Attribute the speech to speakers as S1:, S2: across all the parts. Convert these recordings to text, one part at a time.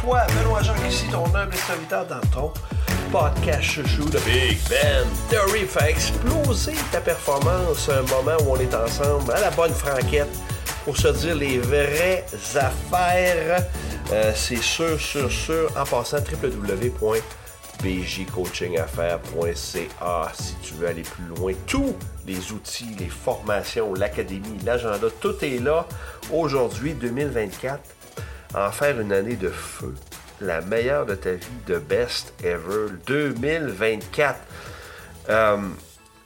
S1: Toi, Benoît Jean ici, ton humble serviteur dans ton podcast chouchou de Big Ben Theory fait exploser ta performance un moment où on est ensemble à la bonne franquette pour se dire les vraies affaires. Euh, c'est sûr, sûr, sûr. En passant, www.bjcoachingaffaires.ca si tu veux aller plus loin. Tous les outils, les formations, l'académie, l'agenda, tout est là. Aujourd'hui, 2024, en faire une année de feu. La meilleure de ta vie, de best ever, 2024. Euh,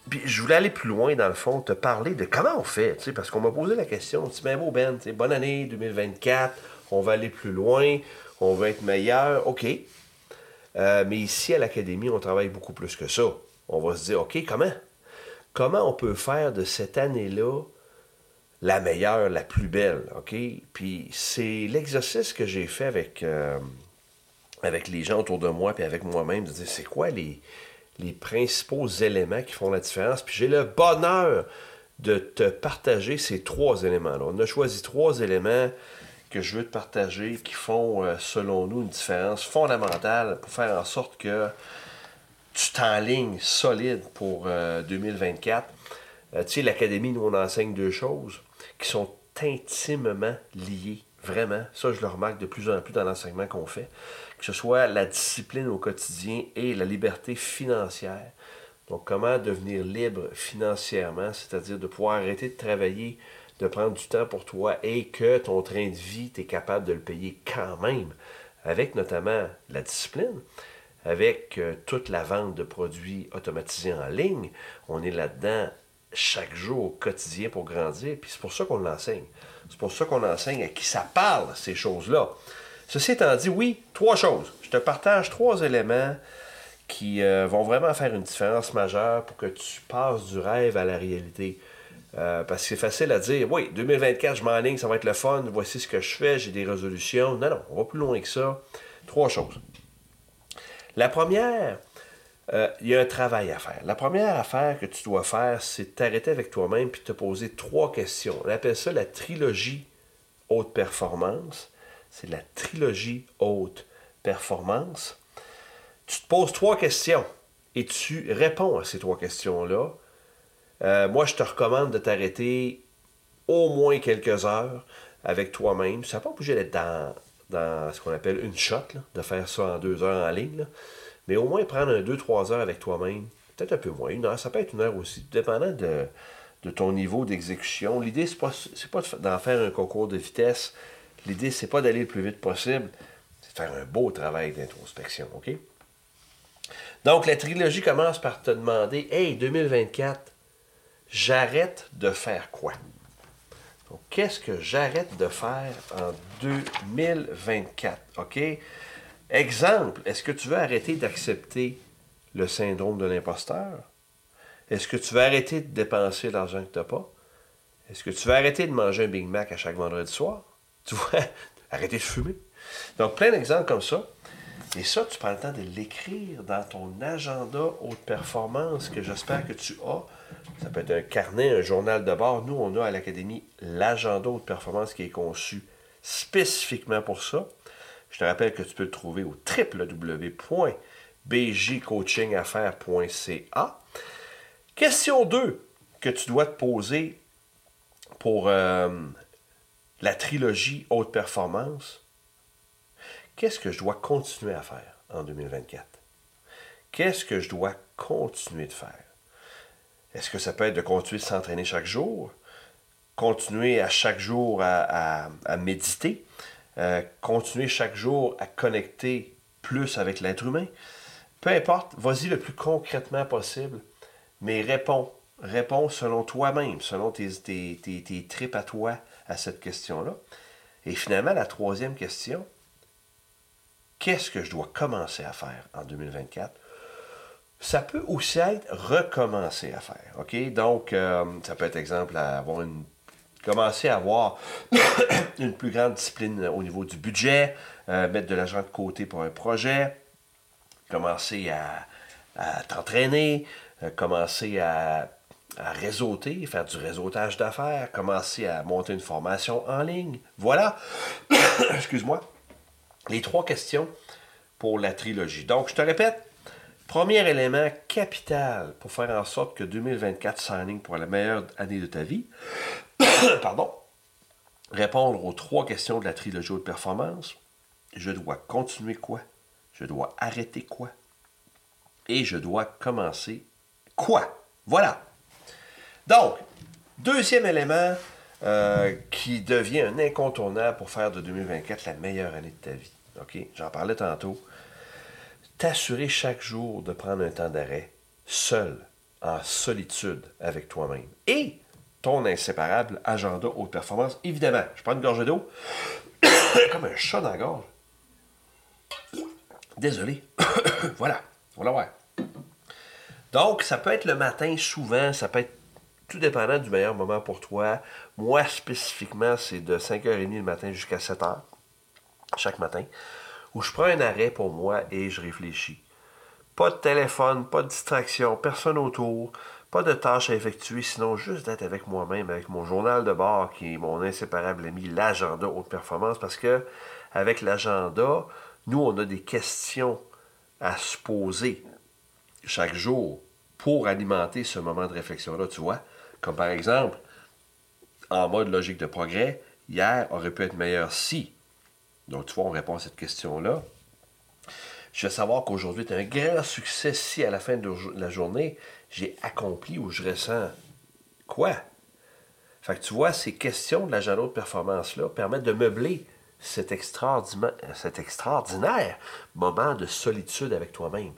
S1: puis je voulais aller plus loin, dans le fond, te parler de comment on fait, tu parce qu'on m'a posé la question, tu ben beau Ben, bonne année 2024, on va aller plus loin, on va être meilleur, ok. Euh, mais ici, à l'Académie, on travaille beaucoup plus que ça. On va se dire, ok, comment? Comment on peut faire de cette année-là la meilleure, la plus belle, ok? Puis c'est l'exercice que j'ai fait avec, euh, les gens autour de moi, puis avec moi-même, de dire, c'est quoi les principaux éléments qui font la différence? Puis j'ai le bonheur de te partager ces trois éléments-là. On a choisi trois éléments que je veux te partager qui font, euh, selon nous, une différence fondamentale pour faire en sorte que tu t'enlignes solide pour 2024. Euh, euh, tu sais, l'Académie, nous, on enseigne deux choses qui sont intimement liées, vraiment. Ça, je le remarque de plus en plus dans l'enseignement qu'on fait que ce soit la discipline au quotidien et la liberté financière. Donc, comment devenir libre financièrement, c'est-à-dire de pouvoir arrêter de travailler, de prendre du temps pour toi et que ton train de vie, tu es capable de le payer quand même, avec notamment la discipline, avec euh, toute la vente de produits automatisés en ligne. On est là-dedans chaque jour, au quotidien pour grandir, puis c'est pour ça qu'on l'enseigne. C'est pour ça qu'on enseigne à qui ça parle, ces choses-là. Ceci étant dit, oui, trois choses. Je te partage trois éléments qui euh, vont vraiment faire une différence majeure pour que tu passes du rêve à la réalité. Euh, parce que c'est facile à dire, oui, 2024, je m'enligne, ça va être le fun, voici ce que je fais, j'ai des résolutions. Non, non, on va plus loin que ça. Trois choses. La première, euh, il y a un travail à faire. La première affaire que tu dois faire, c'est t'arrêter avec toi-même puis te poser trois questions. On appelle ça la trilogie haute performance c'est la trilogie haute performance. Tu te poses trois questions et tu réponds à ces trois questions-là. Euh, moi, je te recommande de t'arrêter au moins quelques heures avec toi-même. Ça n'a pas obligé d'être dans, dans, ce qu'on appelle une shot, de faire ça en deux heures en ligne. Mais au moins prendre un deux, trois heures avec toi-même. Peut-être un peu moins, une heure. Ça peut être une heure aussi, dépendant de, ton niveau d'exécution. L'idée, ce n'est pas, pas d'en faire un concours de vitesse L'idée, c'est pas d'aller le plus vite possible, c'est de faire un beau travail d'introspection, OK? Donc, la trilogie commence par te demander Hey, 2024, j'arrête de faire quoi? Donc, qu'est-ce que j'arrête de faire en 2024? OK? Exemple, est-ce que tu veux arrêter d'accepter le syndrome de l'imposteur? Est-ce que tu veux arrêter de dépenser l'argent que tu n'as pas? Est-ce que tu veux arrêter de manger un Big Mac à chaque vendredi soir? Tu vois, arrêter de fumer. Donc, plein d'exemples comme ça. Et ça, tu prends le temps de l'écrire dans ton agenda haute performance que j'espère que tu as. Ça peut être un carnet, un journal de bord. Nous, on a à l'Académie l'agenda haute performance qui est conçu spécifiquement pour ça. Je te rappelle que tu peux le trouver au www.bjcoachingaffaires.ca. Question 2 que tu dois te poser pour euh, la trilogie haute performance, qu'est-ce que je dois continuer à faire en 2024? Qu'est-ce que je dois continuer de faire? Est-ce que ça peut être de continuer de s'entraîner chaque jour? Continuer à chaque jour à, méditer? Euh, continuer chaque jour à connecter plus avec l'être humain? Peu importe, vas-y le plus concrètement possible, mais réponds. Réponds selon toi-même, selon tes, tes, tes tripes à toi, à cette question-là. Et finalement, la troisième question, qu'est-ce que je dois commencer à faire en 2024? Ça peut aussi être recommencer à faire. OK? Donc, euh, ça peut être, exemple, avoir une, commencer à avoir une plus grande discipline au niveau du budget, euh, mettre de l'argent de côté pour un projet, commencer à, à t'entraîner, euh, commencer à à réseauter, faire du réseautage d'affaires, commencer à monter une formation en ligne. Voilà. Excuse-moi. les trois questions pour la trilogie. Donc, je te répète, premier élément capital pour faire en sorte que 2024 s'enligne pour la meilleure année de ta vie, pardon, répondre aux trois questions de la trilogie de performance. Je dois continuer quoi? Je dois arrêter quoi? Et je dois commencer quoi? Voilà. Donc, deuxième élément euh, qui devient un incontournable pour faire de 2024 la meilleure année de ta vie. OK? J'en parlais tantôt. T'assurer chaque jour de prendre un temps d'arrêt, seul, en solitude avec toi-même. Et ton inséparable agenda haute performance. Évidemment, je prends une gorgée d'eau, comme un chat dans la gorge. Désolé. voilà, voilà, ouais. Donc, ça peut être le matin souvent, ça peut être tout dépendant du meilleur moment pour toi. Moi, spécifiquement, c'est de 5h30 le matin jusqu'à 7h, chaque matin, où je prends un arrêt pour moi et je réfléchis. Pas de téléphone, pas de distraction, personne autour, pas de tâches à effectuer, sinon juste d'être avec moi-même, avec mon journal de bord qui est mon inséparable ami, l'agenda haute performance, parce que avec l'agenda, nous, on a des questions à se poser chaque jour pour alimenter ce moment de réflexion-là, tu vois. Comme par exemple, en mode logique de progrès, hier aurait pu être meilleur si. Donc, tu vois, on répond à cette question-là. Je veux savoir qu'aujourd'hui tu as un grand succès si à la fin de la journée, j'ai accompli ou je ressens quoi? Fait que tu vois, ces questions de l'agenda de performance-là permettent de meubler cet cet extraordinaire moment de solitude avec toi-même,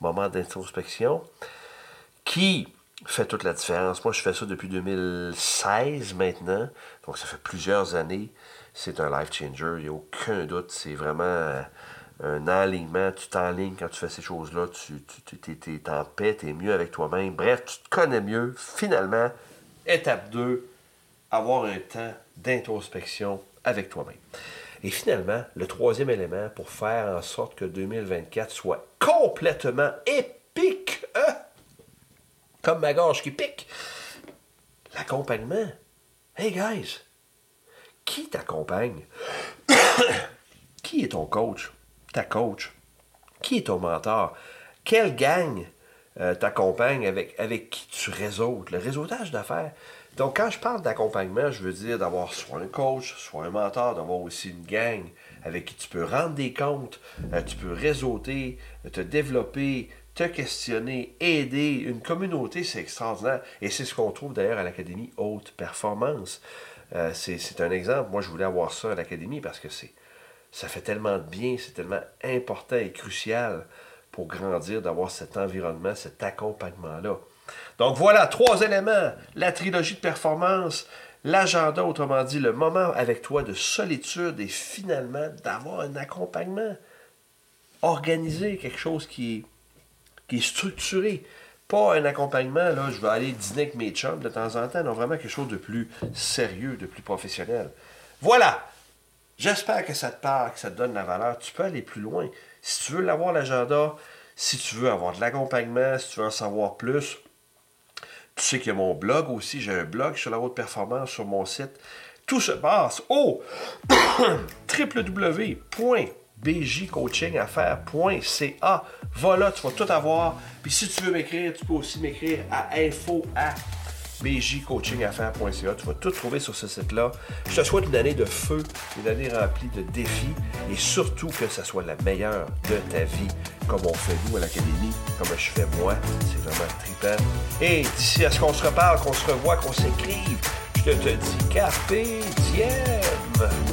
S1: moment d'introspection qui fait toute la différence. Moi, je fais ça depuis 2016 maintenant, donc ça fait plusieurs années. C'est un life changer, il n'y a aucun doute. C'est vraiment un alignement, tu t'enlignes quand tu fais ces choses-là, tu, tu es, en paix, tu es mieux avec toi-même. Bref, tu te connais mieux. Finalement, étape 2, avoir un temps d'introspection avec toi-même. Et finalement, le troisième élément pour faire en sorte que 2024 soit complètement épique, hein? comme ma gorge qui pique, l'accompagnement. Hey guys, qui t'accompagne? qui est ton coach? Ta coach? Qui est ton mentor? Quelle gang euh, t'accompagne avec, avec qui tu réseautes? Le réseautage d'affaires. Donc, quand je parle d'accompagnement, je veux dire d'avoir soit un coach, soit un mentor, d'avoir aussi une gang avec qui tu peux rendre des comptes, euh, tu peux réseauter, te développer, te questionner, aider. Une communauté, c'est extraordinaire. Et c'est ce qu'on trouve d'ailleurs à l'Académie Haute Performance. Euh, c'est un exemple. Moi, je voulais avoir ça à l'Académie parce que c'est ça fait tellement de bien, c'est tellement important et crucial pour grandir, d'avoir cet environnement, cet accompagnement-là. Donc voilà, trois éléments. La trilogie de performance, l'agenda, autrement dit, le moment avec toi de solitude et finalement d'avoir un accompagnement. Organiser quelque chose qui est, qui est structuré. Pas un accompagnement, là, je vais aller dîner avec mes chums de temps en temps. Non, vraiment quelque chose de plus sérieux, de plus professionnel. Voilà! J'espère que ça te parle, que ça te donne la valeur. Tu peux aller plus loin. Si tu veux l'avoir, l'agenda, si tu veux avoir de l'accompagnement, si tu veux en savoir plus, tu sais qu'il y a mon blog aussi. J'ai un blog sur la haute performance sur mon site. Tout se passe au www.bjcoachingaffaires.ca. Voilà, tu vas tout avoir. Puis si tu veux m'écrire, tu peux aussi m'écrire à info bjcoachingaffaires.ca. Tu vas tout trouver sur ce site-là. Je te souhaite une année de feu, une année remplie de défis et surtout que ça soit la meilleure de ta vie, comme on fait nous à l'Académie, comme je fais moi. C'est vraiment trippant. Et d'ici à ce qu'on se reparle, qu'on se revoit, qu'on s'écrive, je te dis Carpe Diem!